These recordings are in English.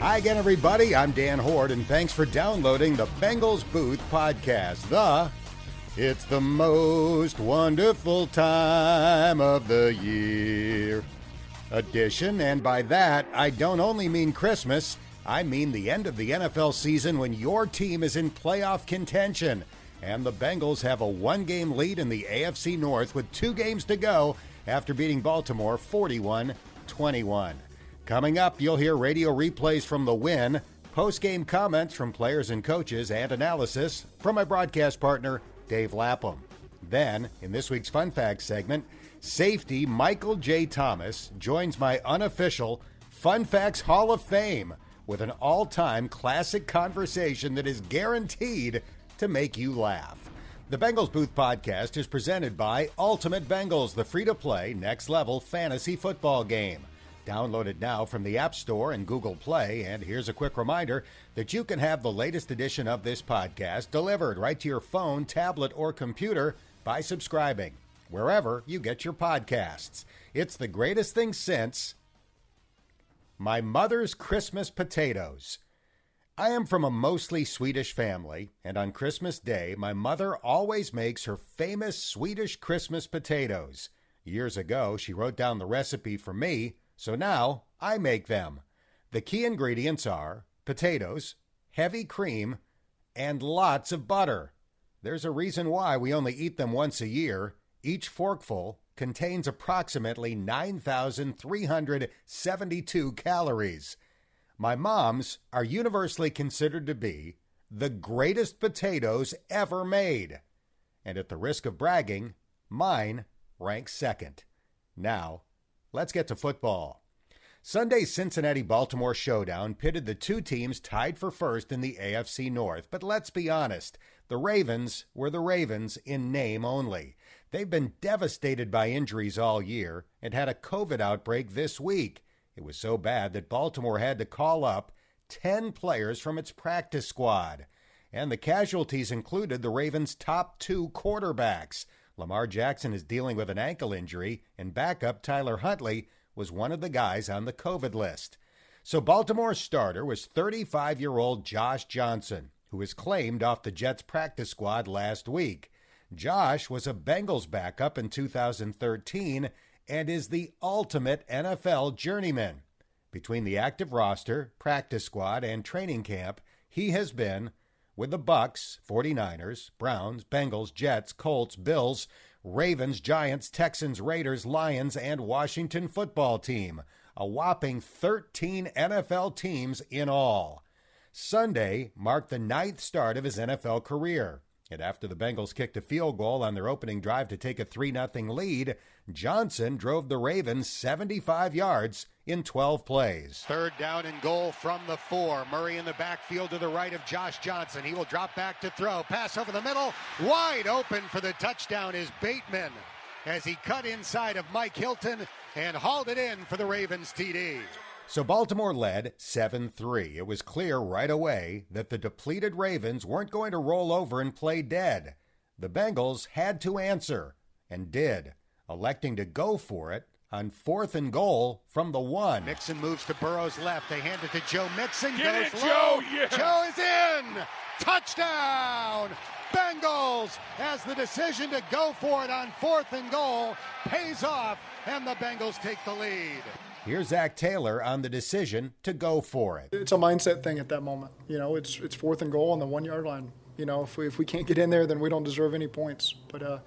Hi again, everybody. I'm Dan Hoard, and thanks for downloading the Bengals Booth podcast. The It's the most wonderful time of the year edition, and by that, I don't only mean Christmas, I mean the end of the NFL season when your team is in playoff contention. And the Bengals have a one game lead in the AFC North with two games to go after beating Baltimore 41 21. Coming up, you'll hear radio replays from the win, post game comments from players and coaches, and analysis from my broadcast partner, Dave Lapham. Then, in this week's Fun Facts segment, safety Michael J. Thomas joins my unofficial Fun Facts Hall of Fame with an all time classic conversation that is guaranteed to make you laugh. The Bengals Booth podcast is presented by Ultimate Bengals, the free to play, next level fantasy football game. Download it now from the App Store and Google Play. And here's a quick reminder that you can have the latest edition of this podcast delivered right to your phone, tablet, or computer by subscribing wherever you get your podcasts. It's the greatest thing since my mother's Christmas potatoes. I am from a mostly Swedish family, and on Christmas Day, my mother always makes her famous Swedish Christmas potatoes. Years ago, she wrote down the recipe for me so now I make them. The key ingredients are potatoes, heavy cream, and lots of butter. There's a reason why we only eat them once a year. Each forkful contains approximately 9,372 calories. My mom's are universally considered to be the greatest potatoes ever made. And at the risk of bragging, mine ranks second. Now, Let's get to football. Sunday's Cincinnati Baltimore showdown pitted the two teams tied for first in the AFC North. But let's be honest, the Ravens were the Ravens in name only. They've been devastated by injuries all year and had a COVID outbreak this week. It was so bad that Baltimore had to call up 10 players from its practice squad. And the casualties included the Ravens' top two quarterbacks. Lamar Jackson is dealing with an ankle injury, and backup Tyler Huntley was one of the guys on the COVID list. So Baltimore's starter was 35 year old Josh Johnson, who was claimed off the Jets practice squad last week. Josh was a Bengals backup in 2013 and is the ultimate NFL journeyman. Between the active roster, practice squad, and training camp, he has been with the Bucks, 49ers, Browns, Bengals, Jets, Colts, Bills, Ravens, Giants, Texans, Raiders, Lions, and Washington football team. A whopping 13 NFL teams in all. Sunday marked the ninth start of his NFL career. And after the Bengals kicked a field goal on their opening drive to take a 3 0 lead, Johnson drove the Ravens 75 yards in 12 plays. Third down and goal from the four. Murray in the backfield to the right of Josh Johnson. He will drop back to throw. Pass over the middle. Wide open for the touchdown is Bateman as he cut inside of Mike Hilton and hauled it in for the Ravens TD. So Baltimore led 7 3. It was clear right away that the depleted Ravens weren't going to roll over and play dead. The Bengals had to answer, and did, electing to go for it on fourth and goal from the one. Mixon moves to Burrow's left. They hand it to Joe Mixon. Get goes it, low. Joe! Yeah. Joe is in. Touchdown. Bengals as the decision to go for it on fourth and goal pays off, and the Bengals take the lead. Here's Zac Taylor on the decision to go for it. It's a mindset thing at that moment. You know, it's it's fourth and goal on the one yard line. You know, if we, if we can't get in there, then we don't deserve any points. But uh,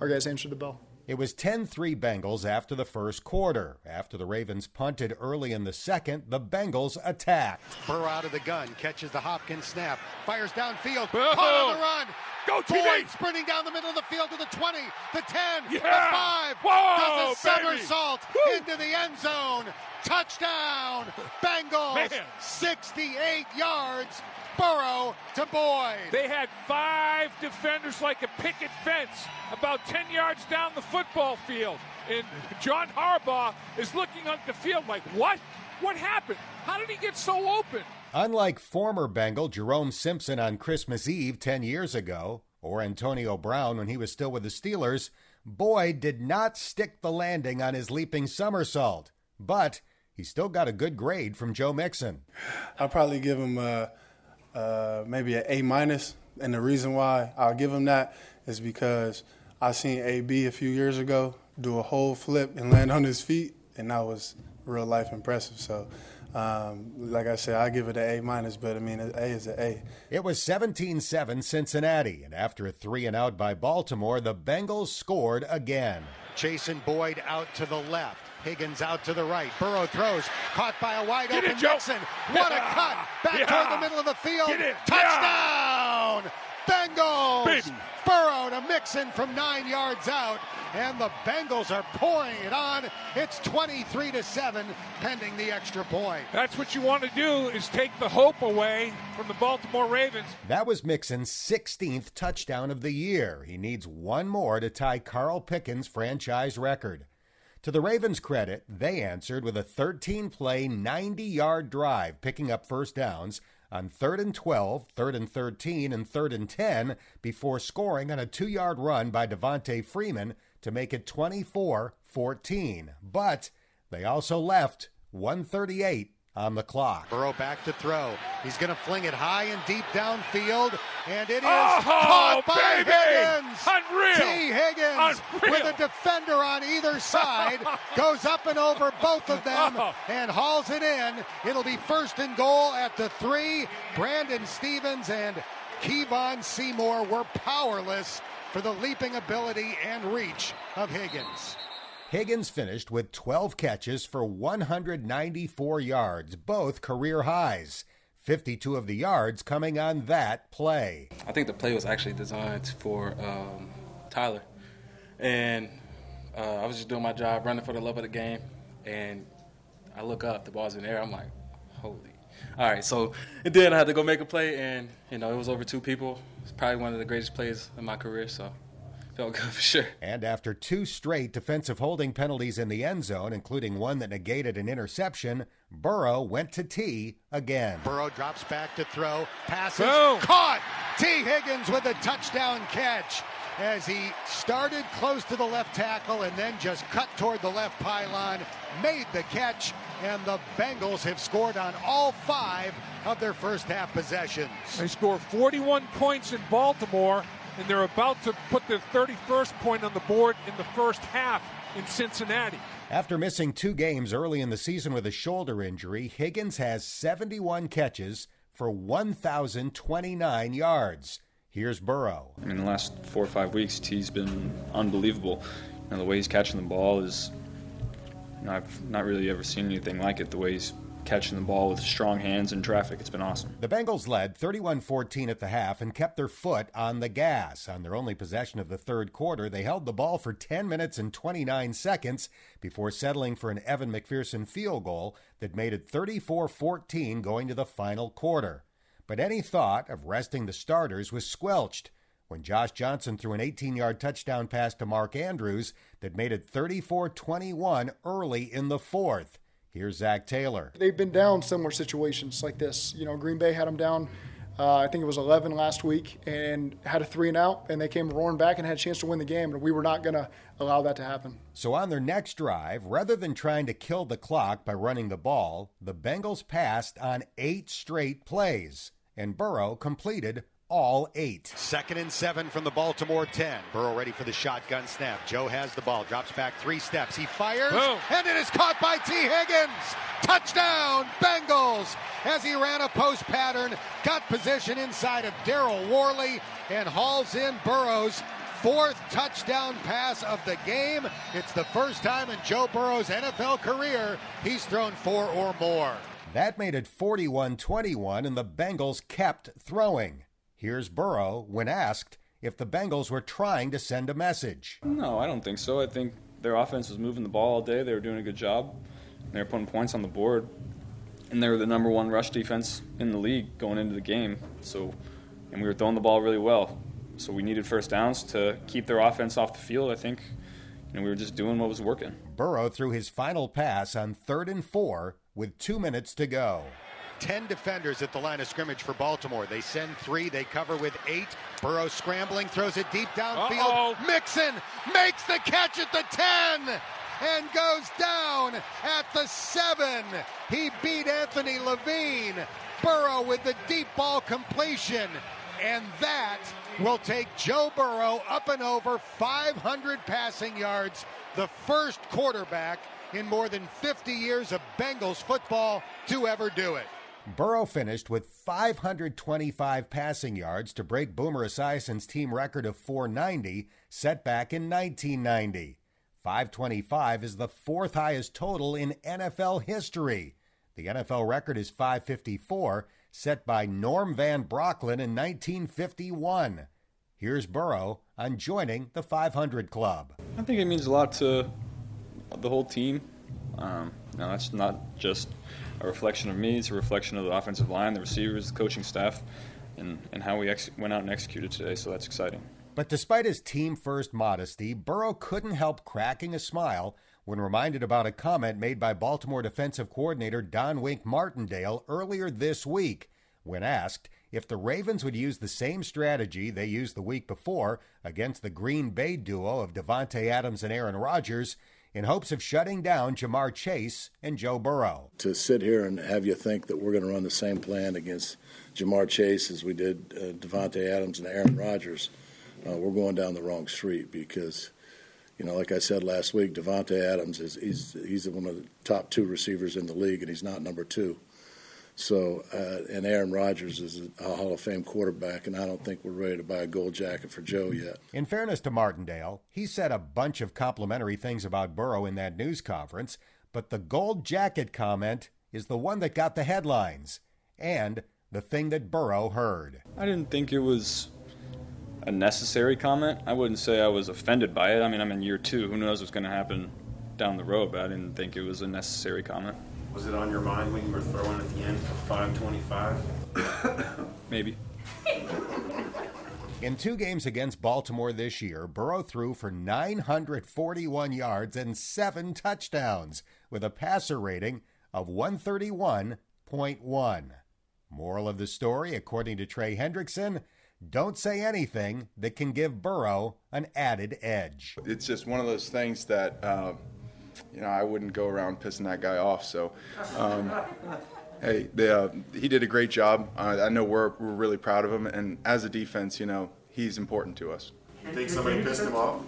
our guys answered the bell. It was 10 3 Bengals after the first quarter. After the Ravens punted early in the second, the Bengals attacked. Burrow out of the gun, catches the Hopkins snap, fires downfield, Whoa. caught on the run. Go, Boyd teammate! sprinting down the middle of the field to the 20, the 10, yeah. the 5. Whoa, does a baby. somersault Woo. into the end zone. Touchdown, Bengals. Man. 68 yards. Burrow to Boyd. They had five defenders like a picket fence about 10 yards down the football field. And John Harbaugh is looking up the field like, what? What happened? How did he get so open? Unlike former Bengal Jerome Simpson on Christmas Eve 10 years ago, or Antonio Brown when he was still with the Steelers, Boyd did not stick the landing on his leaping somersault, but he still got a good grade from Joe Mixon. I'll probably give him a, uh, maybe an A minus, and the reason why I'll give him that is because I seen AB a few years ago do a whole flip and land on his feet, and that was real life impressive. So um, like I said, I give it an A minus, but I mean, an A is an A. It was 17 7 Cincinnati, and after a three and out by Baltimore, the Bengals scored again. Chasen Boyd out to the left. Higgins out to the right. Burrow throws, caught by a wide Get open it. What a cut! Back Yeah. toward the middle of the field. Get it. Touchdown! Bengals! Baby. Burrow to Mixon from nine yards out, and the Bengals are pouring it on. It's 23 to seven, pending the extra point. That's what you want to do is take the hope away from the Baltimore Ravens. That was Mixon's 16th touchdown of the year. He needs one more to tie Carl Pickens' franchise record. To the Ravens' credit, they answered with a 13 play, 90 yard drive, picking up first downs on 3rd and 12, 3rd and 13, and 3rd and 10 before scoring on a two yard run by Devonta Freeman to make it 24 14. But they also left 138 on the clock. Burrow back to throw. He's going to fling it high and deep downfield, and it is Oh, caught by baby! Higgins. Unreal! T. Higgins Unreal! with a defender on either side goes up and over both of them Oh. and hauls it in. It'll be first and goal at the three. Brandon Stephens and Kevon Seymour were powerless for the leaping ability and reach of Higgins. Higgins finished with 12 catches for 194 yards, both career highs. 52 of the yards coming on that play. I think the play was actually designed for um, Tyler, and uh, I was just doing my job, running for the love of the game, and I look up, the ball's in the air. I'm like, holy. All right, so and then I had to go make a play, and you know it was over two people. It's probably one of the greatest plays in my career, so felt good for sure. And after two straight defensive holding penalties in the end zone, including one that negated an interception, Burrow went to T again. Burrow drops back to throw, passes, Boom. caught. T. Higgins with a touchdown catch as he started close to the left tackle and then just cut toward the left pylon, made the catch, and the Bengals have scored on all five of their first half possessions. They score 41 points in Baltimore, and they're about to put their 31st point on the board in the first half in Cincinnati. After missing two games early in the season with a shoulder injury, Higgins has 71 catches for 1,029 yards. Here's Burrow. I mean, the last four or five weeks, T's been unbelievable. You know, the way he's catching the ball is, you know, I've not really ever seen anything like it. The way he's catching the ball with strong hands in traffic, it's been awesome. The Bengals led 31 14 at the half and kept their foot on the gas. On their only possession of the third quarter, they held the ball for 10 minutes and 29 seconds before settling for an Evan McPherson field goal that made it 34 14 going to the final quarter. But any thought of resting the starters was squelched when Josh Johnson threw an 18 yard touchdown pass to Mark Andrews that made it 34 21 early in the fourth. Here's Zac Taylor. They've been down similar situations like this. You know, Green Bay had them down. Uh, I think it was 11 last week, and had a three and out, and they came roaring back and had a chance to win the game, and we were not going to allow that to happen. So on their next drive, rather than trying to kill the clock by running the ball, the Bengals passed on eight straight plays, and Burrow completed all eight. Second and seven from the Baltimore 10. Burrow ready for the shotgun snap. Joe has the ball, drops back three steps. He fires, Boom. and it is caught by T. Higgins. Touchdown, Bengals! As he ran a post pattern, got position inside of Daryl Worley, and hauls in Burrow's fourth touchdown pass of the game. It's the first time in Joe Burrow's NFL career he's thrown four or more. That made it 41 21, and the Bengals kept throwing. Here's Burrow when asked if the Bengals were trying to send a message. No, I don't think so. I think their offense was moving the ball all day. They were doing a good job. They were putting points on the board. And they were the number one rush defense in the league going into the game. So, and we were throwing the ball really well. So we needed first downs to keep their offense off the field. I think, and we were just doing what was working. Burrow threw his final pass on third and four with two minutes to go. 10 defenders at the line of scrimmage for Baltimore. They send three, they cover with eight. Burrow scrambling, throws it deep downfield. Mixon makes the catch at the 10. and goes down at the seven. He beat Anthony Levine. Burrow with the deep ball completion. And that will take Joe Burrow up and over 500 passing yards, the first quarterback in more than 50 years of Bengals football to ever do it. Burrow finished with 525 passing yards to break Boomer Esiason's team record of 490 set back in 1990. 525 is the fourth highest total in NFL history. The NFL record is 554, set by Norm Van Brocklin in 1951. Here's Burrow on joining the 500 Club. I think it means a lot to the whole team. Um, now, that's not just a reflection of me, it's a reflection of the offensive line, the receivers, the coaching staff, and, and how we ex- went out and executed today, so that's exciting. But despite his team first modesty, Burrow couldn't help cracking a smile when reminded about a comment made by Baltimore defensive coordinator Don Wink Martindale earlier this week when asked if the Ravens would use the same strategy they used the week before against the Green Bay duo of Davante Adams and Aaron Rodgers in hopes of shutting down Ja'Marr Chase and Joe Burrow. To sit here and have you think that we're going to run the same plan against Ja'Marr Chase as we did uh, Davante Adams and Aaron Rodgers, uh, we're going down the wrong street because you know, like I said last week, Davante Adams is he's he's one of the top two receivers in the league, and he's not number two. So, uh, and Aaron Rodgers is a Hall of Fame quarterback, and I don't think we're ready to buy a gold jacket for Joe yet. In fairness to Martindale, he said a bunch of complimentary things about Burrow in that news conference, but the gold jacket comment is the one that got the headlines and the thing that Burrow heard. I didn't think it was a necessary comment. I wouldn't say I was offended by it. I mean, I'm in year two. Who knows what's going to happen down the road? But I didn't think it was a necessary comment. Was it on your mind when you were throwing at the end for 525? Maybe. In two games against Baltimore this year, Burrow threw for 941 yards and seven touchdowns with a passer rating of 131.1. Moral of the story, according to Trey Hendrickson, don't say anything that can give Burrow an added edge. It's just one of those things that, uh, you know, I wouldn't go around pissing that guy off. So, um, hey, they, uh, he did a great job. Uh, I know we're, we're really proud of him. And as a defense, you know, he's important to us. You think somebody pissed him off?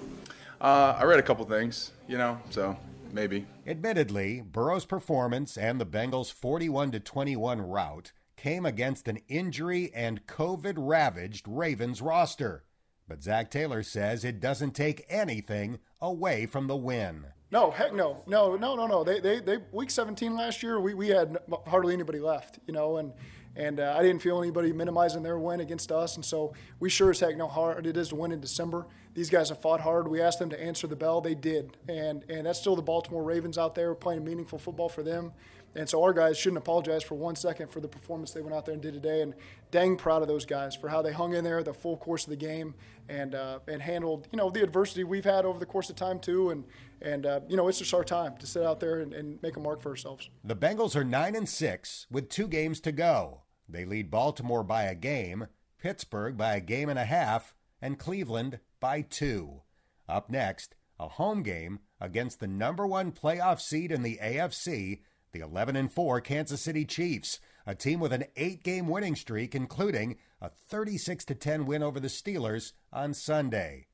Uh, I read a couple things, you know, so maybe. Admittedly, Burrow's performance and the Bengals' 41 21 rout came against an injury and COVID ravaged Ravens roster. But Zac Taylor says it doesn't take anything away from the win. No, heck no, no, no, no, no. They, they, they. Week 17 last year, we, we had hardly anybody left, you know, and and uh, I didn't feel anybody minimizing their win against us. And so we sure as heck know how hard it is to win in December. These guys have fought hard. We asked them to answer the bell. They did, and and that's still the Baltimore Ravens out there playing meaningful football for them. And so our guys shouldn't apologize for one second for the performance they went out there and did today. And dang proud of those guys for how they hung in there the full course of the game and uh, and handled you know the adversity we've had over the course of time too. And and uh, you know it's just our time to sit out there and, and make a mark for ourselves. The Bengals are nine and six with two games to go. They lead Baltimore by a game, Pittsburgh by a game and a half, and Cleveland by two. Up next, a home game against the number one playoff seed in the AFC the 11 and 4 Kansas City Chiefs, a team with an 8-game winning streak including a 36 to 10 win over the Steelers on Sunday.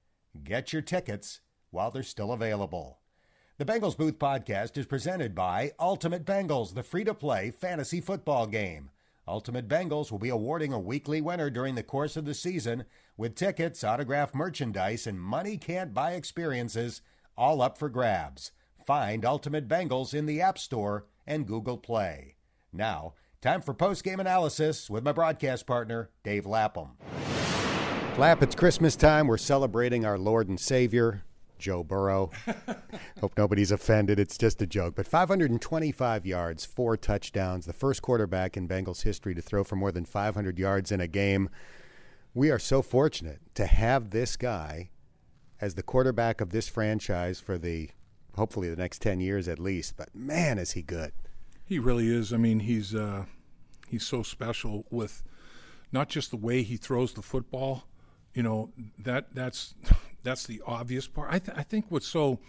Get your tickets while they're still available. The Bengals Booth podcast is presented by Ultimate Bengals, the free-to-play fantasy football game. Ultimate Bengals will be awarding a weekly winner during the course of the season with tickets, autographed merchandise, and money can't buy experiences all up for grabs. Find Ultimate Bengals in the App Store and Google Play. Now, time for post-game analysis with my broadcast partner, Dave Lapham. Lap, it's Christmas time. We're celebrating our Lord and Savior, Joe Burrow. Hope nobody's offended. It's just a joke. But 525 yards, four touchdowns, the first quarterback in Bengals history to throw for more than 500 yards in a game. We are so fortunate to have this guy as the quarterback of this franchise for the hopefully the next 10 years at least. But man, is he good. He really is. I mean, he's uh, he's so special with not just the way he throws the football. You know that that's that's the obvious part. I, th- I think what's so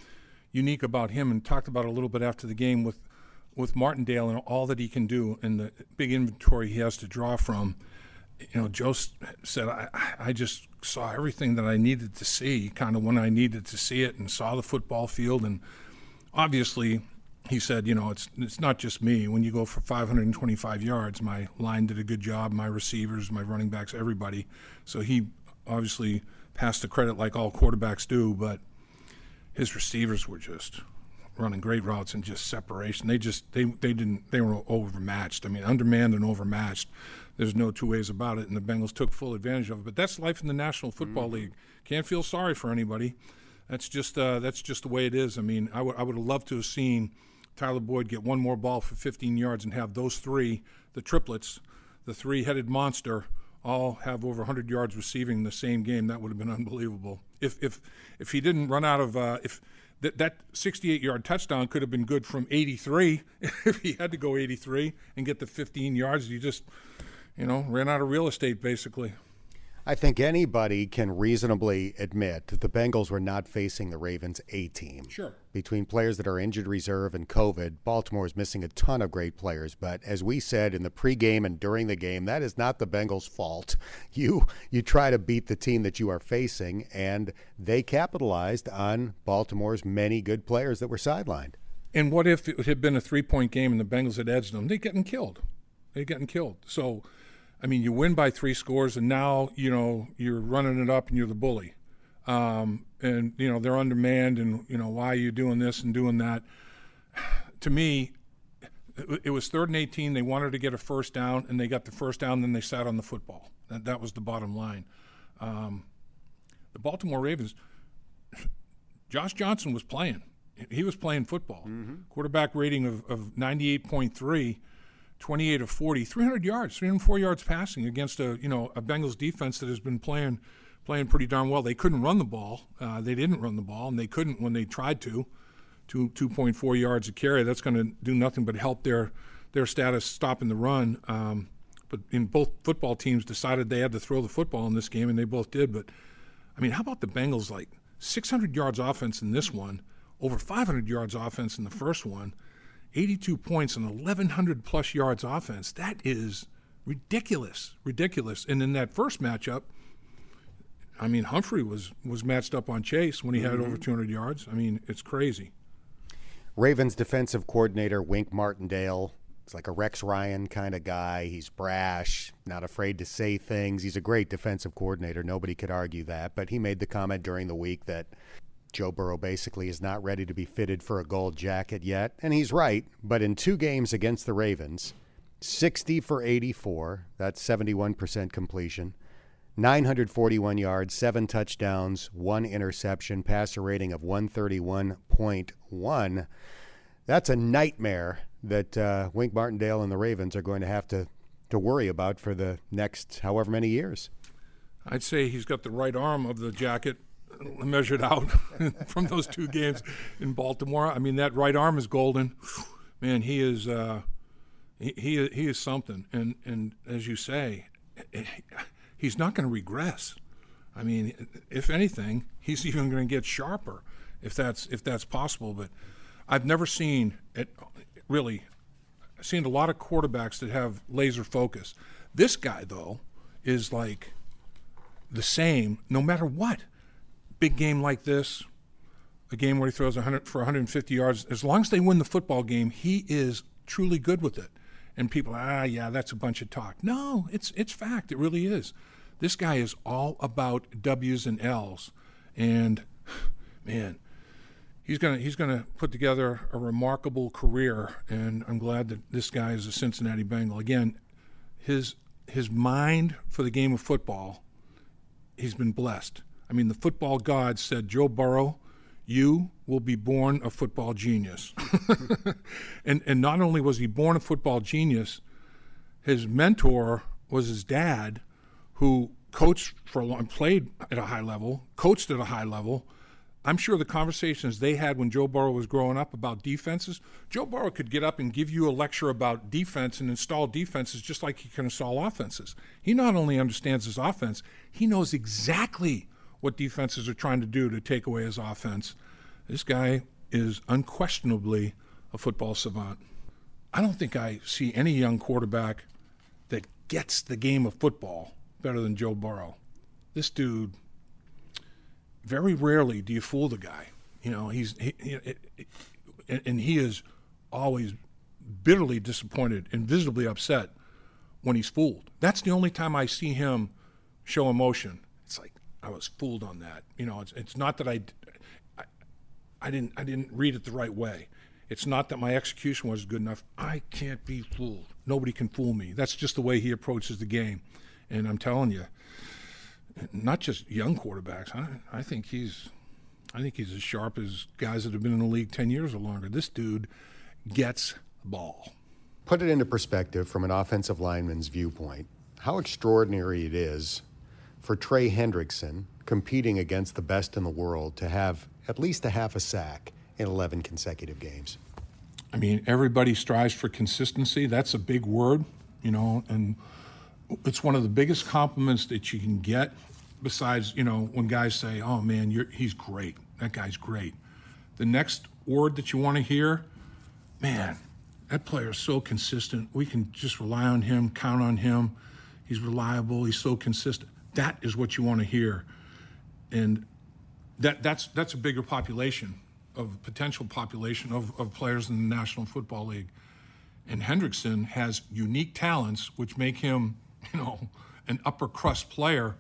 unique about him, and talked about a little bit after the game with with Martindale and all that he can do and the big inventory he has to draw from. You know, Joe said, I, I just saw everything that I needed to see, kind of when I needed to see it, and saw the football field. And obviously, he said, you know, it's it's not just me. When you go for 525 yards, my line did a good job, my receivers, my running backs, everybody. So he obviously passed the credit like all quarterbacks do, but his receivers were just running great routes and just separation. They just they they didn't they were overmatched. I mean, undermanned and overmatched. There's no two ways about it, and the Bengals took full advantage of it. But that's life in the National Football mm-hmm. League. Can't feel sorry for anybody. That's just uh, that's just the way it is. I mean, I would I would have loved to have seen Tyler Boyd get one more ball for 15 yards and have those three, the triplets, the three-headed monster, all have over 100 yards receiving in the same game. That would have been unbelievable. If if if he didn't run out of uh, if that that 68 yard touchdown could have been good from 83 if he had to go 83 and get the 15 yards. He just, you know, ran out of real estate basically. I think anybody can reasonably admit that the Bengals were not facing the Ravens A team. Sure. Between players that are injured reserve and COVID, Baltimore is missing a ton of great players. But as we said in the pregame and during the game, that is not the Bengals' fault. You you try to beat the team that you are facing, and they capitalized on Baltimore's many good players that were sidelined. And what if it had been a three point game and the Bengals had edged them? They'd gotten killed. They'd gotten killed. So I mean, you win by three scores, and now you know you're running it up, and you're the bully. Um, and you know they're undermanned, and you know why are you doing this and doing that? To me, it was third and 18. They wanted to get a first down, and they got the first down. Then they sat on the football. That, that was the bottom line. Um, the Baltimore Ravens. Josh Johnson was playing. He was playing football. Mm-hmm. Quarterback rating of, of 98.3 28 of 40, 300 yards, 304 yards passing against a you know a Bengals defense that has been playing playing pretty darn well. They couldn't run the ball. Uh, they didn't run the ball, and they couldn't when they tried to. Two 2.4 yards a carry. That's going to do nothing but help their their status stopping the run. Um, but in both football teams decided they had to throw the football in this game, and they both did. But I mean, how about the Bengals? Like 600 yards offense in this one, over 500 yards offense in the first one. 82 points and 1,100 plus yards offense. That is ridiculous, ridiculous. And in that first matchup, I mean, Humphrey was was matched up on Chase when he had mm-hmm. over 200 yards. I mean, it's crazy. Ravens defensive coordinator Wink Martindale. It's like a Rex Ryan kind of guy. He's brash, not afraid to say things. He's a great defensive coordinator. Nobody could argue that. But he made the comment during the week that Joe Burrow basically is not ready to be fitted for a gold jacket yet, and he's right. But in two games against the Ravens, 60 for 84, that's 71% completion, 941 yards, seven touchdowns, one interception, passer rating of 131.1. That's a nightmare that uh, Wink Martindale and the Ravens are going to have to, to worry about for the next however many years. I'd say he's got the right arm of the jacket measured out from those two games in Baltimore. I mean, that right arm is golden. Man, he is uh, he, he he is something. And and as you say, he's not going to regress. I mean, if anything, he's even going to get sharper if that's if that's possible. But I've never seen it really. I've seen a lot of quarterbacks that have laser focus. This guy though is like the same no matter what big game like this, a game where he throws 100 for 150 yards, as long as they win the football game, he is truly good with it. And people, ah, yeah, that's a bunch of talk. No, it's it's fact. It really is. This guy is all about W's and L's, and man, he's gonna he's gonna put together a remarkable career. And I'm glad that this guy is a Cincinnati Bengal. Again, his his mind for the game of football, he's been blessed. I mean, the football gods said, Joe Burrow, you will be born a football genius. and, and not only was he born a football genius, his mentor was his dad, who coached for a long, played at a high level, coached at a high level, I'm sure the conversations they had when Joe Burrow was growing up about defenses, Joe Burrow could get up and give you a lecture about defense and install defenses just like he can install offenses. He not only understands his offense, he knows exactly what defenses are trying to do to take away his offense. This guy is unquestionably a football savant. I don't think I see any young quarterback that gets the game of football better than Joe Burrow. This dude, very rarely do you fool the guy. You know, he's he, he, and he is always bitterly disappointed and visibly upset when he's fooled. That's the only time I see him show emotion. I was fooled on that. You know, it's it's not that I, I, I didn't I didn't read it the right way. It's not that my execution was good enough. I can't be fooled. Nobody can fool me. That's just the way he approaches the game. And I'm telling you, not just young quarterbacks. I, I think he's, I think he's as sharp as guys that have been in the league ten years or longer. This dude gets ball. Put it into perspective from an offensive lineman's viewpoint. How extraordinary it is for Trey Hendrickson competing against the best in the world to have at least a half a sack in 11 consecutive games. I mean, everybody strives for consistency. That's a big word, you know, and it's one of the biggest compliments that you can get. Besides, you know, when guys say, "Oh man, he's great. That guy's great." The next word that you want to hear, man, that player is so consistent. We can just rely on him, count on him. He's reliable. He's so consistent. That is what you want to hear, and that that's that's a bigger population of potential population of, of players in the National Football League. And Hendrickson has unique talents which make him, you know, an upper crust player,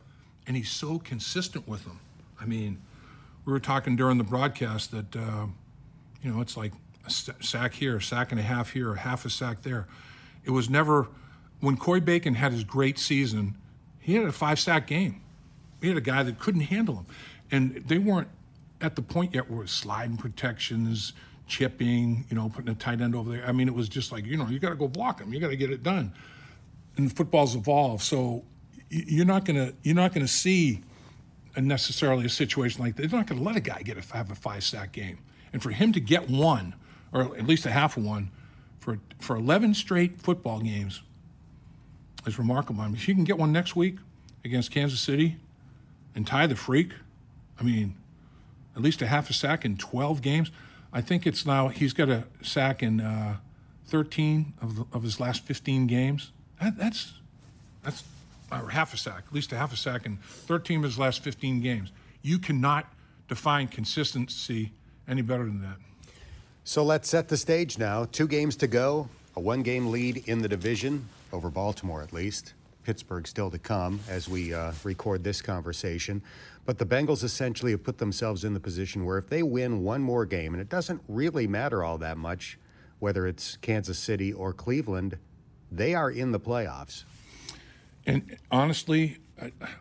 and he's so consistent with them. I mean, we were talking during the broadcast that, uh, you know, it's like a sack here, a sack and a half here, a half a sack there. It was never, when Coy Bacon had his great season, he had a five sack game. He had a guy that couldn't handle him. And they weren't at the point yet where sliding protections, chipping, you know, putting a tight end over there. I mean, it was just like, you know, you got to go block him. You got to get it done. And football's evolved, so you're not gonna you're not gonna see a necessarily a situation like that. They're not gonna let a guy get a have a five sack game, and for him to get one or at least a half of one for for 11 straight football games is remarkable. I mean, if you can get one next week against Kansas City and tie the freak, I mean, at least a half a sack in 12 games. I think it's now he's got a sack in uh, 13 of, the, of his last 15 games. That, that's that's or half a sack, at least a half a sack in 13 of his last 15 games. You cannot define consistency any better than that. So let's set the stage now. Two games to go, a one game lead in the division, over Baltimore at least. Pittsburgh still to come as we uh, record this conversation. But the Bengals essentially have put themselves in the position where if they win one more game, and it doesn't really matter all that much whether it's Kansas City or Cleveland, they are in the playoffs. And honestly,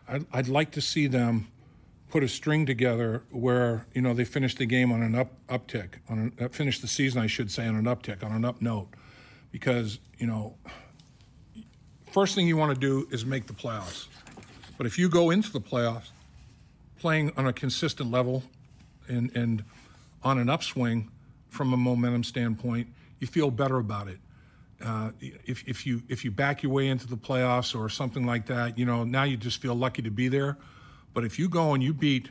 I, would like to see them put a string together where you know they finish the game on an up uptick, on an, uh, finish the season, I should say, on an uptick, on an up note, because you know, first thing you want to do is make the playoffs. But if you go into the playoffs playing on a consistent level and, and on an upswing from a momentum standpoint, you feel better about it. Uh, if, if you if you back your way into the playoffs or something like that, you know now you just feel lucky to be there. But if you go and you beat,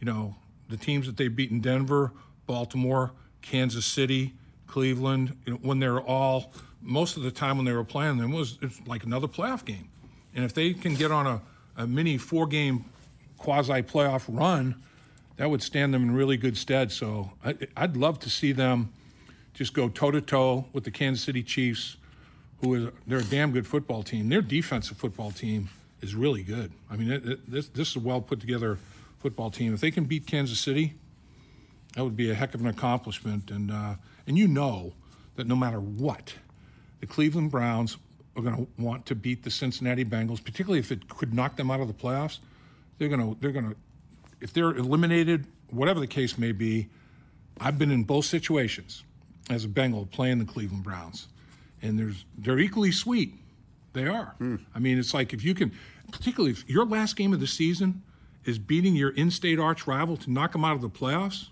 you know, the teams that they beat in Denver, Baltimore, Kansas City, Cleveland, you know, when they're all most of the time when they were playing them was it's like another playoff game. And if they can get on a, a mini four game quasi playoff run, that would stand them in really good stead. So I, would love to see them just go toe to toe with the Kansas City Chiefs, who is they're a damn good football team. Their defensive football team is really good. I mean, it, it, this this is a well put together football team. If they can beat Kansas City, that would be a heck of an accomplishment. And uh, and you know that no matter what, the Cleveland Browns are going to want to beat the Cincinnati Bengals, particularly if it could knock them out of the playoffs they're gonna they're gonna if they're eliminated, whatever the case may be. I've been in both situations as a Bengal playing the Cleveland Browns, and there's they're equally sweet. They are. Mm. I mean, it's like if you can, particularly if your last game of the season is beating your in-state arch rival to knock them out of the playoffs.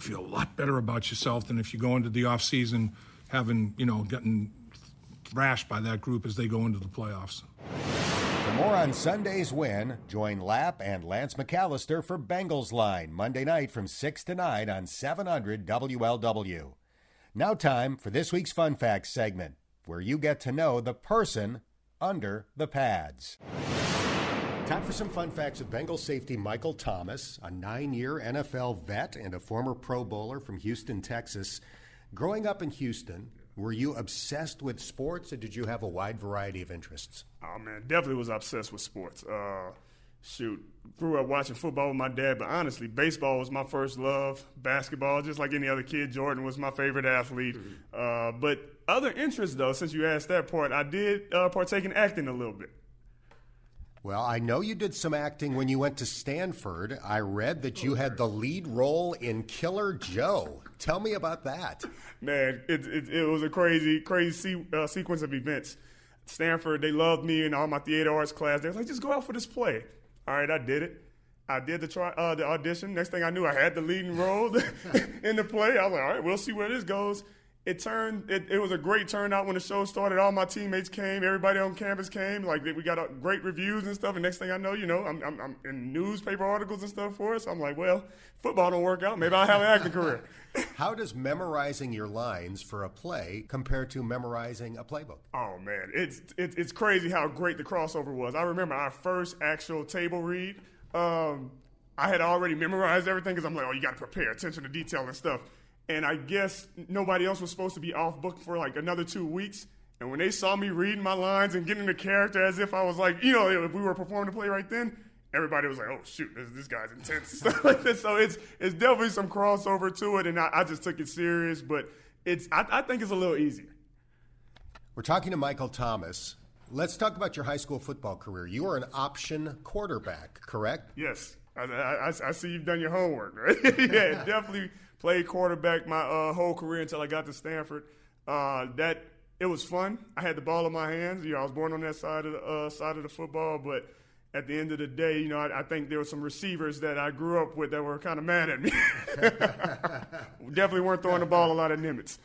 You feel a lot better about yourself than if you go into the off season having you know getting thrashed by that group as they go into the playoffs. For more on Sunday's win, join Lap and Lance McAllister for Bengals Line Monday night from 6 to 9 on 700 WLW. Now, time for this week's Fun Facts segment, where you get to know the person under the pads. Time for some fun facts of Bengals safety Michael Thomas, a nine year NFL vet and a former Pro Bowler from Houston, Texas. Growing up in Houston, were you obsessed with sports or did you have a wide variety of interests? Oh, man, definitely was obsessed with sports. Uh, shoot, grew up watching football with my dad, but honestly, baseball was my first love. Basketball, just like any other kid, Jordan was my favorite athlete. Uh, but other interests, though, since you asked that part, I did uh, partake in acting a little bit. Well, I know you did some acting when you went to Stanford. I read that you had the lead role in Killer Joe. Tell me about that. Man, it, it, it was a crazy, crazy uh, sequence of events. Stanford, they loved me and all my theater arts class. They was like, just go out for this play. All right, I did it. I did the try, uh, the audition. Next thing I knew, I had the leading role in the play. I was like, all right, we'll see where this goes it turned it, it, was a great turnout when the show started. All my teammates came everybody on campus came. Like we got great reviews and stuff. And next thing i know you know i'm, I'm, I'm in newspaper articles and stuff for us. I'm like well football don't work out. Maybe i'll have an acting career. How does memorizing your lines for a play compare to memorizing a playbook? Oh man. It's it, it's crazy how great the crossover was. I remember our first actual table read. Um, i had already memorized everything because i'm like oh you got to prepare attention to detail and stuff and I guess nobody else was supposed to be off book for like another two weeks. And when they saw me reading my lines and getting the character as if I was like, you know, if we were performing the play right then, everybody was like, "Oh shoot, this, this guy's intense." Stuff like this. So it's it's definitely some crossover to it, and I, I just took it serious. But it's I, I, think it's a little easier. We're talking to Michael Thomas. Let's talk about your high school football career. You were an option quarterback, correct? Yes. I, I, I see you've done your homework, right? yeah, definitely played quarterback my uh, whole career until I got to Stanford. Uh, that it was fun. I had the ball in my hands. You know, I was born on that side of the uh, side of the football, but at the end of the day, you know, I, I, think there were some receivers that I grew up with that were kind of mad at me. Definitely weren't throwing the ball a lot of Nimitz.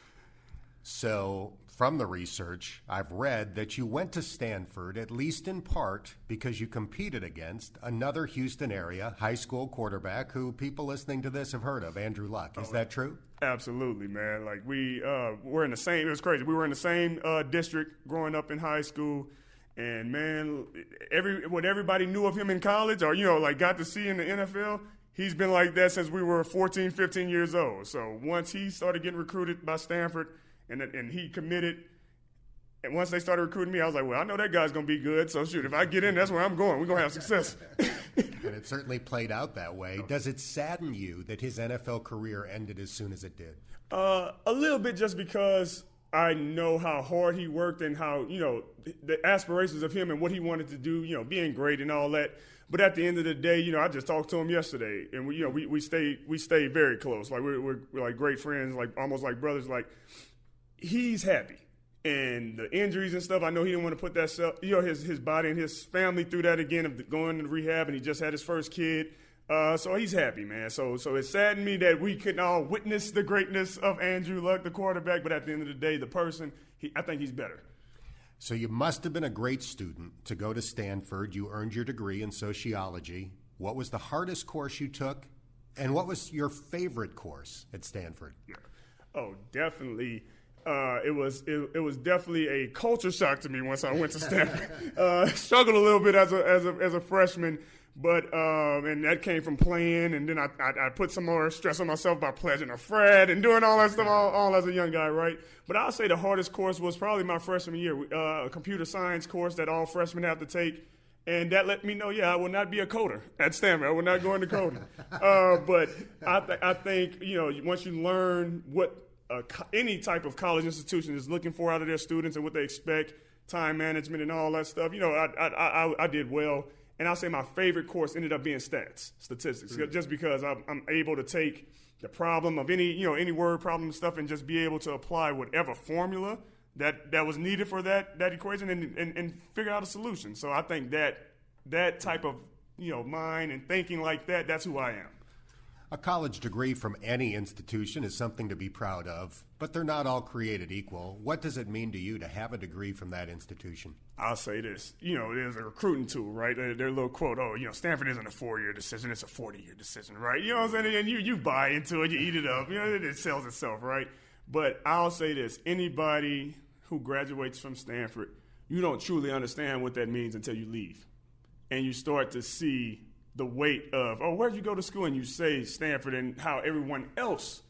So from the research, I've read that you went to Stanford, at least in part, because you competed against another Houston area high school quarterback who people listening to this have heard of, Andrew Luck. Is oh, that true? Absolutely, man. Like we uh, were in the same. It was crazy. We were in the same uh, district growing up in high school, and man, every what everybody knew of him in college, or you know, like got to see in the NFL. He's been like that since we were 14, 15 years old. So once he started getting recruited by Stanford and and he committed. And once they started recruiting me, I was like, well, I know that guy's going to be good. So shoot, if I get in, that's where I'm going. We're going to have success. and it certainly played out that way. Does it sadden you that his NFL career ended as soon as it did? Uh, a little bit, just because I know how hard he worked and how you know the aspirations of him and what he wanted to do. You know, being great and all that. But at the end of the day, you know, I just talked to him yesterday, and we, you know, we we stayed we stayed very close. Like we're, we're, we're like great friends, like almost like brothers. Like he's happy. And the injuries and stuff, I know he didn't want to put that, self, you know, his his body and his family through that again of going to rehab, and he just had his first kid. Uh, so he's happy, man. So so it saddened me that we couldn't all witness the greatness of Andrew Luck, the quarterback. But at the end of the day, the person, he, I think he's better. So you must have been a great student to go to Stanford. You earned your degree in sociology. What was the hardest course you took, and what was your favorite course at Stanford? Yeah. Oh, definitely uh, it was it, it, was definitely a culture shock to me once I went to Stanford. uh, struggled a little bit as a as a, as a freshman, but um, and that came from playing, and then I, I, I put some more stress on myself by pledging a Fred and doing all that stuff all, all, as a young guy, right? But I'll say the hardest course was probably my freshman year, uh, a computer science course that all freshmen have to take. And that let me know, yeah, I will not be a coder at Stanford. I will not go into coding. Uh, but I, th- I think, you know, once you learn what uh, any type of college institution is looking for out of their students and what they expect, time management and all that stuff. You know, I, I, I, I did well. And I'll say my favorite course ended up being stats, statistics, mm-hmm. just because I'm, I'm, able to take the problem of any, you know, any word problem stuff and just be able to apply whatever formula that, that was needed for that, that equation and, and, and figure out a solution. So I think that that type of, you know, mind and thinking like that, that's who I am. A college degree from any institution is something to be proud of, but they're not all created equal. What does it mean to you to have a degree from that institution? I'll say this. You know, there's a recruiting tool, right? Their, their little quote, oh, you know, Stanford isn't a four year decision, it's a 40 year decision, right? You know what I'm saying? And you, you buy into it, you eat it up, you know, it sells itself, right? But I'll say this anybody who graduates from Stanford, you don't truly understand what that means until you leave. And you start to see the weight of, oh, where'd you go to school? And you say Stanford and how everyone else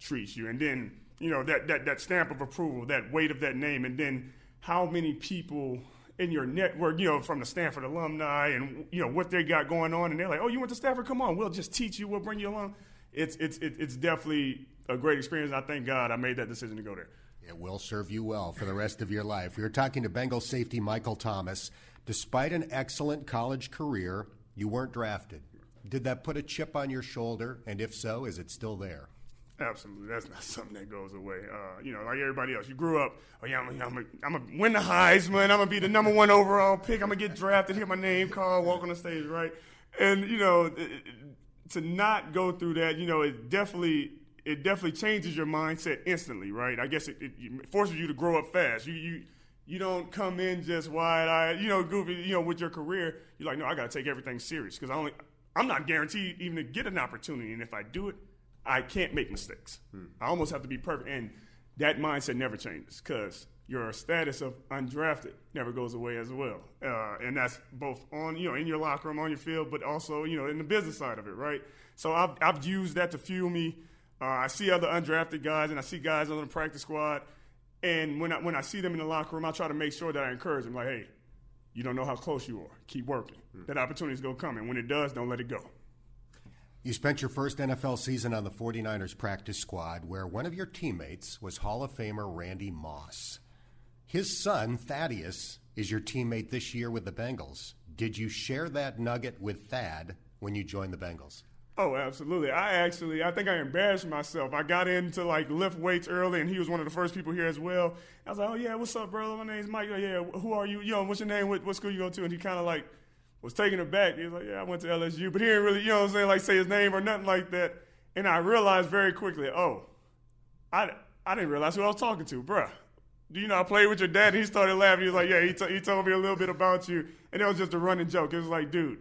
treats you. And then, you know, that, that, that stamp of approval, that weight of that name. And then how many people in your network, you know, from the Stanford alumni and, you know, what they got going on. And they're like, oh, you went to Stanford? Come on, we'll just teach you, we'll bring you along. It's, it's, it's definitely a great experience. I thank God I made that decision to go there. It will serve you well for the rest of your life. We are talking to Bengals safety Michael Thomas. Despite an excellent college career, you weren't drafted. Did that put a chip on your shoulder? And if so, is it still there? Absolutely, that's not something that goes away. Uh, you know, like everybody else, you grew up. Oh yeah, I'm gonna, I'm gonna win the Heisman. I'm gonna be the number one overall pick. I'm gonna get drafted, hear my name called, walk on the stage, right? And you know, to not go through that, you know, it definitely it definitely changes your mindset instantly, right? I guess it, it forces you to grow up fast. You you you don't come in just wide eyed, you know, goofy, you know, with your career. You're like, no, I got to take everything serious because I only, I'm not guaranteed even to get an opportunity. And if I do it, I can't make mistakes. Hmm. I almost have to be perfect. And that mindset never changes because your status of undrafted never goes away as well. Uh, and that's both on, you know, in your locker room, on your field, but also, you know, in the business side of it, right? So I've, I've used that to fuel me. Uh, I see other undrafted guys and I see guys on the practice squad and when I, when I see them in the locker room, I try to make sure that I encourage them, like, hey, you don't know how close you are. Keep working. Mm-hmm. That opportunity is going to come. And when it does, don't let it go. You spent your first NFL season on the 49ers practice squad, where one of your teammates was Hall of Famer Randy Moss. His son, Thaddeus, is your teammate this year with the Bengals. Did you share that nugget with Thad when you joined the Bengals? Oh, absolutely. I actually, I think I embarrassed myself. I got into like lift weights early, and he was one of the first people here as well. I was like, "Oh yeah, what's up, brother? My name's Mike. Oh, yeah, who are you? Yo, what's your name? What, what school you go to?" And he kind of like was taken aback. He was like, "Yeah, I went to LSU," but he didn't really, you know, what I'm saying, like say his name or nothing like that. And I realized very quickly, oh, I, I didn't realize who I was talking to, bruh. Do you know I played with your dad? And he started laughing. He was like, "Yeah, he, t- he told me a little bit about you," and it was just a running joke. It was like, dude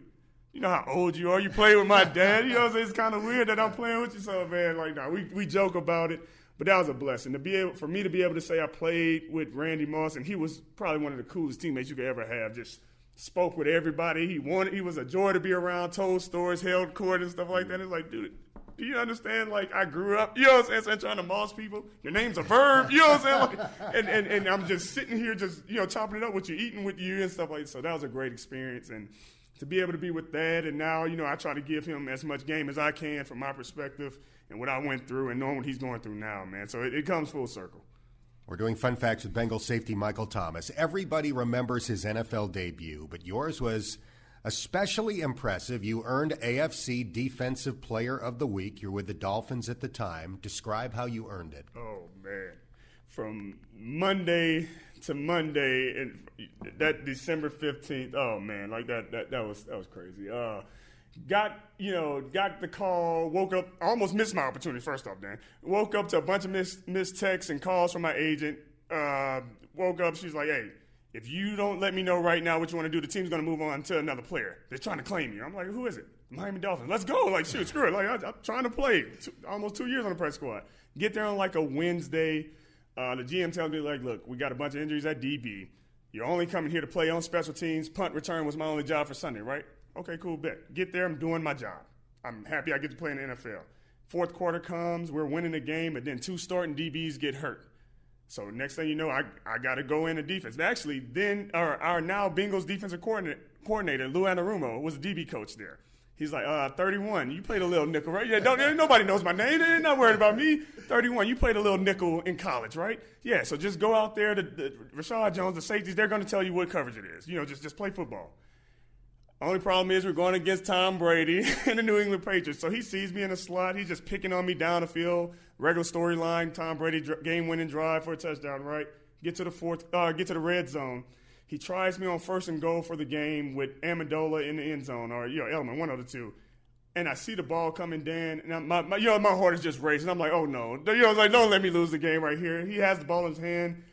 you know how old you are. You play with my dad. You know, it's kind of weird that I'm playing with you. So man, like, nah, we we joke about it, but that was a blessing to be able for me to be able to say I played with Randy Moss, and he was probably one of the coolest teammates you could ever have. Just spoke with everybody. He wanted. He was a joy to be around. Told stories, held court, and stuff like that. It's like, dude. Do you understand? Like I grew up, you know what I'm saying, trying to moss people. Your name's a verb, you know what I'm saying? Like, and, and and I'm just sitting here, just you know, chopping it up with you, eating with you, and stuff like that. So that was a great experience, and to be able to be with Thad, and now you know I try to give him as much game as I can from my perspective and what I went through, and knowing what he's going through now, man. So it, it comes full circle. We're doing fun facts with Bengal safety Michael Thomas. Everybody remembers his NFL debut, but yours was especially impressive. You earned AFC Defensive Player of the Week. You're with the Dolphins at the time. Describe how you earned it. Oh man, from Monday to Monday and that December fifteenth. Oh man, like that that that was that was crazy. Uh, got you know got the call. Woke up, almost missed my opportunity. First off, Dan woke up to a bunch of missed missed texts and calls from my agent. Uh, woke up, she's like, hey. If you don't let me know right now what you want to do, the team's going to move on to another player. They're trying to claim you. I'm like, who is it? Miami Dolphins. Let's go. Like, shoot, screw it. Like, I, am trying to play. Two, almost two years on the press squad. Get there on like a Wednesday uh, the GM tells me, like, look, we got a bunch of injuries at DB. You're only coming here to play on special teams. Punt return was my only job for Sunday, right? Okay, cool, bet. Get there, I'm doing my job. I'm happy I get to play in the NFL. Fourth quarter comes, we're winning the game, and then two starting DBs get hurt. So next thing you know, I, I got to go in the defense. Actually, then our, our now Bengals defensive coordinator, coordinator Lou Anarumo, was a DB coach there. He's like, uh, 31. You played a little nickel, right? Yeah, don't, nobody knows my name. They're not worried about me. 31. You played a little nickel in college, right? Yeah, so just go out there. The, the Reshad Jones, the safeties, they're going to tell you what coverage it is. You know, just, just play football. Only problem is we're going against Tom Brady and the New England Patriots. So he sees me in the slot. He's just picking on me down the field. Regular storyline, Tom Brady game-winning drive for a touchdown, right? Get to the fourth, uh, get to the red zone he tries me on first and goal for the game with Amendola in the end zone, or you know, Edelman, one of the two. and I see the ball coming, Dan, and I'm, my, my, you know, my heart is just racing. I'm like, oh no, you know, I like, don't let me lose the game right here. He has the ball in his hand.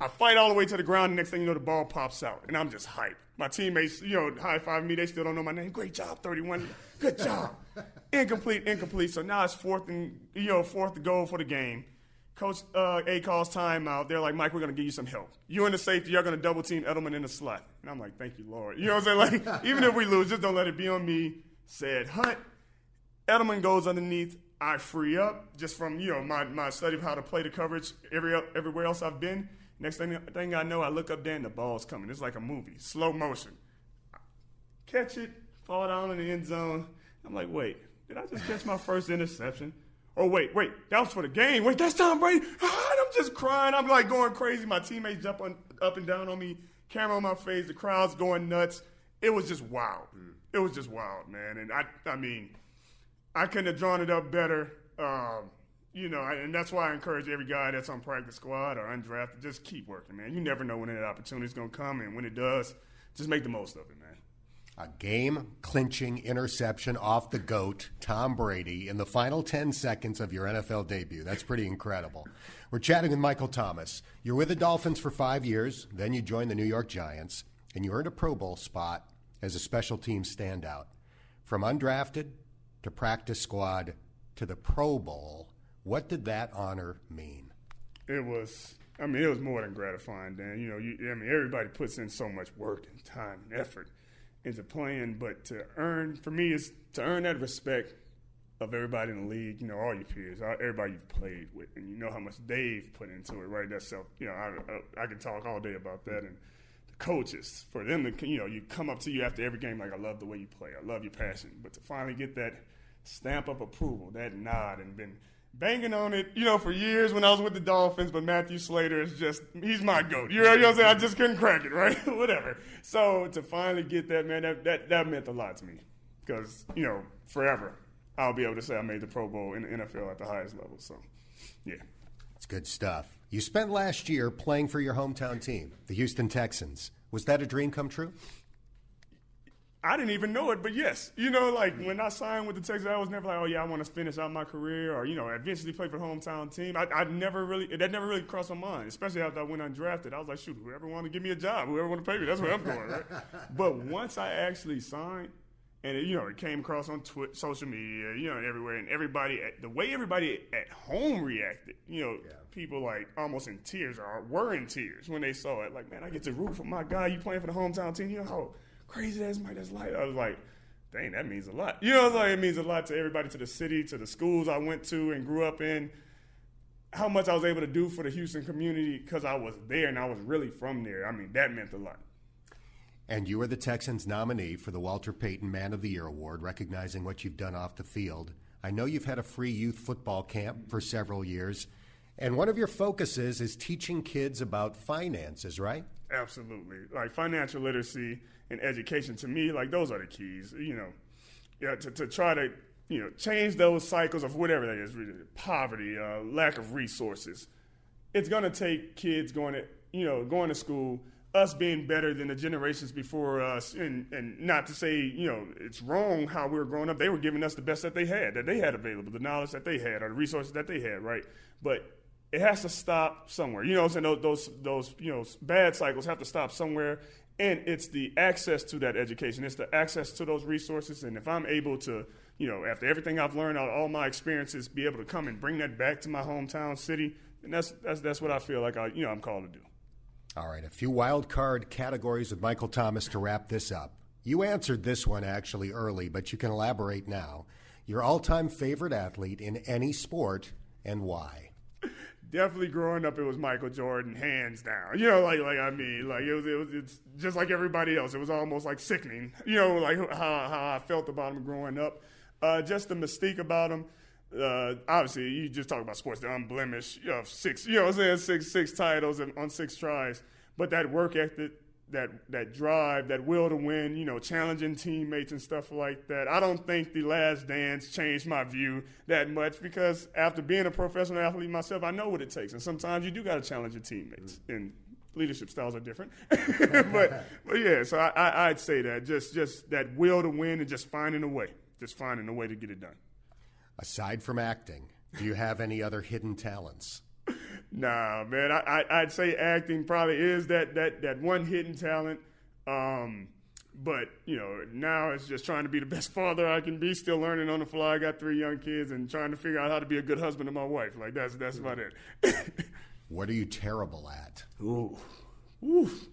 I fight all the way to the ground. The next thing you know, the ball pops out, and I'm just hyped. My teammates, you know, high five me. They still don't know my name. Great job, 31. Good job. incomplete, incomplete. So now it's fourth and you know fourth to goal for the game. Coach uh, A calls timeout. They're like, Mike, we're going to give you some help. You in the safety, you're going to double team Edelman in the slot. And I'm like, thank you, Lord. You know what I'm saying? Like, even if we lose, just don't let it be on me. Said Hunt. Edelman goes underneath. I free up just from you know my, my study of how to play the coverage every everywhere else I've been. Next thing, thing I know, I look up there and the ball's coming. It's like a movie, slow motion. Catch it, fall down in the end zone. I'm like, wait, did I just catch my first interception? Oh wait, wait, that was for the game. Wait, that's Tom Brady. I'm just crying. I'm like going crazy. My teammates jump on, up and down on me, camera on my face. The crowd's going nuts. It was just wild. It was just wild, man. And I, I mean, I couldn't have drawn it up better. Um, you know, and that's why I encourage every guy that's on practice squad or undrafted, just keep working, man. You never know when that opportunity is going to come, and when it does, just make the most of it, man. A game clinching interception off the GOAT, Tom Brady, in the final 10 seconds of your NFL debut. That's pretty incredible. We're chatting with Michael Thomas. You're with the Dolphins for five years, then you joined the New York Giants, and you earned a Pro Bowl spot as a special team standout. From undrafted to practice squad to the Pro Bowl, what did that honor mean? It was, I mean, it was more than gratifying, Dan. You know, you, I mean, everybody puts in so much work and time and effort into playing, but to earn, for me, is to earn that respect of everybody in the league, you know, all your peers, everybody you've played with, and you know how much they've put into it, right? That's self, you know, I, I, I can talk all day about that. And the coaches, for them to, you know, you come up to you after every game like, I love the way you play, I love your passion. But to finally get that stamp of approval, that nod, and been – banging on it, you know, for years when I was with the Dolphins, but Matthew Slater is just, he's my GOAT. You know, what I'm saying? I just couldn't crack it, right? Whatever. So to finally get that, man, that, that, that meant a lot to me. Because, you know, forever, I'll be able to say I made the Pro Bowl in the NFL at the highest level. So, yeah. It's good stuff. You spent last year playing for your hometown team, the Houston Texans. Was that a dream come true? I didn't even know it, but yes, you know, like when I signed with the Texans, I was never like, oh yeah, I want to finish out my career or you know, eventually play for the hometown team. I, I never really that never really crossed my mind, especially after I went undrafted. I was like, shoot, whoever want to give me a job, whoever want to pay me, that's where I'm going, right? but once I actually signed, and it, you know, it came across on Twitter, social media, you know, everywhere, and everybody, the way everybody at home reacted, you know, yeah. people like almost in tears or were in tears when they saw it. Like, man, I get to root for my guy. You playing for the hometown team, you know how crazy ass Mike that's like. I was like, dang, that means a lot. You know, I was like, it means a lot to everybody, to the city, to the schools I went to and grew up in. How much I was able to do for the Houston community because I was there and I was really from there. I mean, that meant a lot. And you were the Texans nominee for the Walter Payton Man of the Year Award, recognizing what you've done off the field. I know you've had a free youth football camp for several years, and one of your focuses is teaching kids about finances, right? Absolutely. Like financial literacy and education to me, like those are the keys. You know, yeah, to, to try to you know change those cycles of whatever that is, poverty, uh, lack of resources. It's gonna take kids going to you know going to school, us being better than the generations before us, and and not to say you know it's wrong how we were growing up. They were giving us the best that they had, that they had available, the knowledge that they had, or the resources that they had, right? But it has to stop somewhere. You know I'm saying? Those, those, those, you know, bad cycles have to stop somewhere. And it's the access to that education. It's the access to those resources. And if I'm able to, you know, after everything I've learned out of all my experiences, be able to come and bring that back to my hometown city, and that's, that's, that's what I feel like I, you know, I'm called to do. All right, a few wild card categories with Michael Thomas to wrap this up. You answered this one actually early, but you can elaborate now. Your all time favorite athlete in any sport and why? Definitely growing up, it was Michael Jordan, hands down. You know, like like I mean, like it was it was it's just like everybody else. It was almost like sickening. You know, like how how I felt about him growing up. Uh, just the mystique about him. Uh, obviously, you just talk about sports, the unblemished, you know, six, you know, I'm saying six six titles and on six tries. But that work ethic, that that drive, that will to win, you know, challenging teammates and stuff like that. I don't think the last dance changed my view that much because after being a professional athlete myself, I know what it takes. And sometimes you do got to challenge your teammates. Mm-hmm. And leadership styles are different. but but yeah, so I, I would say that just just that will to win and just finding a way. just finding a way to get it done. Aside from acting, do you have any other hidden talents? Nah, man. I, I would say acting probably is that that that one hidden talent. Um, but you know, now it's just trying to be the best father I can be. Still learning on the fly. I got three young kids and trying to figure out how to be a good husband to my wife. Like that's that's about it. what are you terrible at? Ooh, oof.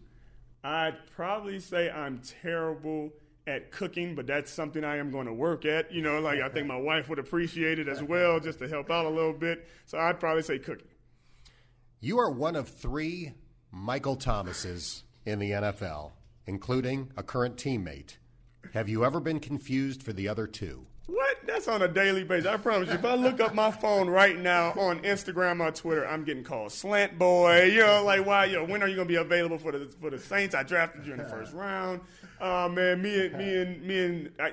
I'd probably say I'm terrible at cooking, but that's something I am going to work at. You know, like I think my wife would appreciate it as well, just to help out a little bit. So I'd probably say cooking. You are one of three Michael Thomases in the NFL, including a current teammate. Have you ever been confused for the other two? What? That's on a daily basis. I promise you. If I look up my phone right now on Instagram or Twitter, I'm getting called Slant Boy. You know, like why? You know, when are you gonna be available for the for the Saints? I drafted you in the first round. Oh uh, man, me and me and me and I,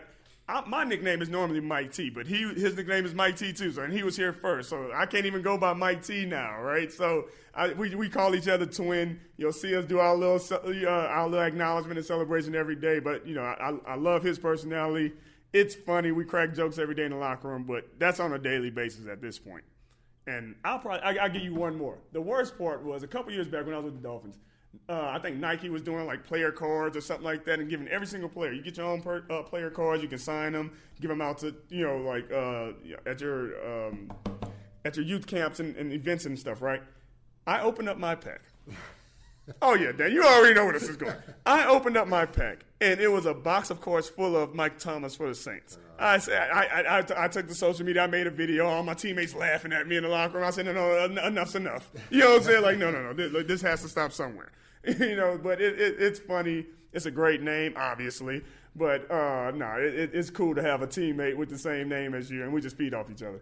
I, my nickname is normally Mike T, but he his nickname is Mike T too. So and he was here first, so I can't even go by Mike T now, right? So I, we we call each other twin. You'll see us do our little uh, our little acknowledgement and celebration every day. But you know, I, I love his personality it's funny. We crack jokes every day in the locker room, but that's on a daily basis at this point. And I'll probably I, will give you one more. The worst part was a couple years back when I was with the Dolphins. Uh, I think Nike was doing like player cards or something like that, and giving every single player. You get your own per, uh, player cards. You can sign them, give them out to you know like uh, at your um, at your youth camps and, and events and stuff. Right? I opened up my pack. Oh yeah, Dan, you already know where this is going. I opened up my pack, and it was a box, of course, full of Mike Thomas for the Saints. I said, I, I, I, I took the social media, I made a video. All my teammates laughing at me in the locker room. I said, no, no, enough's enough. You know what I'm saying? Like, no, no, no, this, this has to stop somewhere. you know, but it, it, it's funny. It's a great name, obviously, but uh, no, it, it's cool to have a teammate with the same name as you, and we just feed off each other.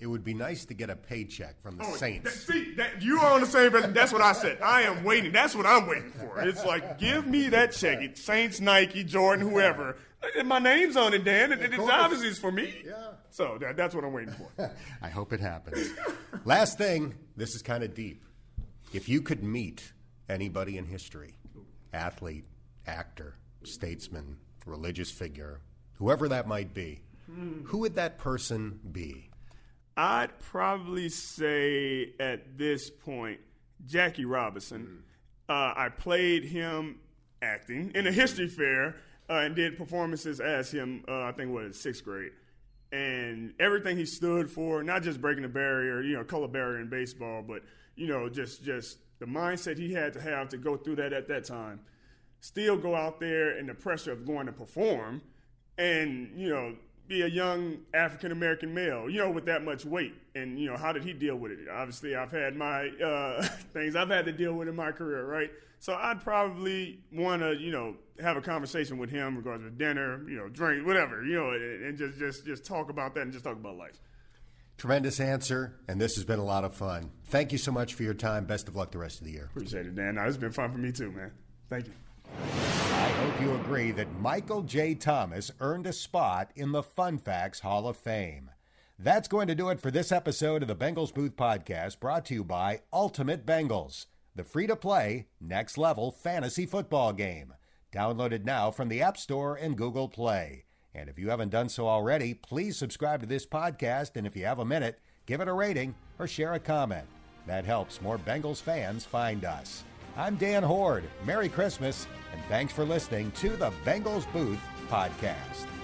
It would be nice to get a paycheck from the oh, Saints. That, see, that, you are on the same page. That's what I said. I am waiting. That's what I'm waiting for. It's like, give me that check. It's Saints, Nike, Jordan, whoever. My name's on it, Dan. It, it's obviously it's for me. Yeah. So that, that's what I'm waiting for. I hope it happens. Last thing, this is kind of deep. If you could meet anybody in history, athlete, actor, statesman, religious figure, whoever that might be, who would that person be? I'd probably say at this point, Jackie Robinson. Mm. Uh, I played him acting in a history fair uh, and did performances as him. Uh, I think was sixth grade, and everything he stood for, not just breaking the barrier, you know, color barrier in baseball, but you know, just just the mindset he had to have to go through that at that time. Still go out there and the pressure of going to perform, and you know be a young African American male, you know, with that much weight. And, you know, how did he deal with it? Obviously, I've had my uh, things I've had to deal with in my career, right? So I'd probably want to, you know, have a conversation with him regarding to dinner, you know, drink, whatever, you know, and just, just, just talk about that and just talk about life. Tremendous answer, and this has been a lot of fun. Thank you so much for your time. Best of luck the rest of the year. Appreciate it, Dan. Now, it's been fun for me too, man. Thank you. I hope you agree that Michael J. Thomas earned a spot in the Fun Facts Hall of Fame. That's going to do it for this episode of the Bengals Booth Podcast, brought to you by Ultimate Bengals, the free to play, next level fantasy football game. Downloaded now from the App Store and Google Play. And if you haven't done so already, please subscribe to this podcast. And if you have a minute, give it a rating or share a comment. That helps more Bengals fans find us. I'm Dan Hoard. Merry Christmas, and thanks for listening to the Bengals Booth Podcast.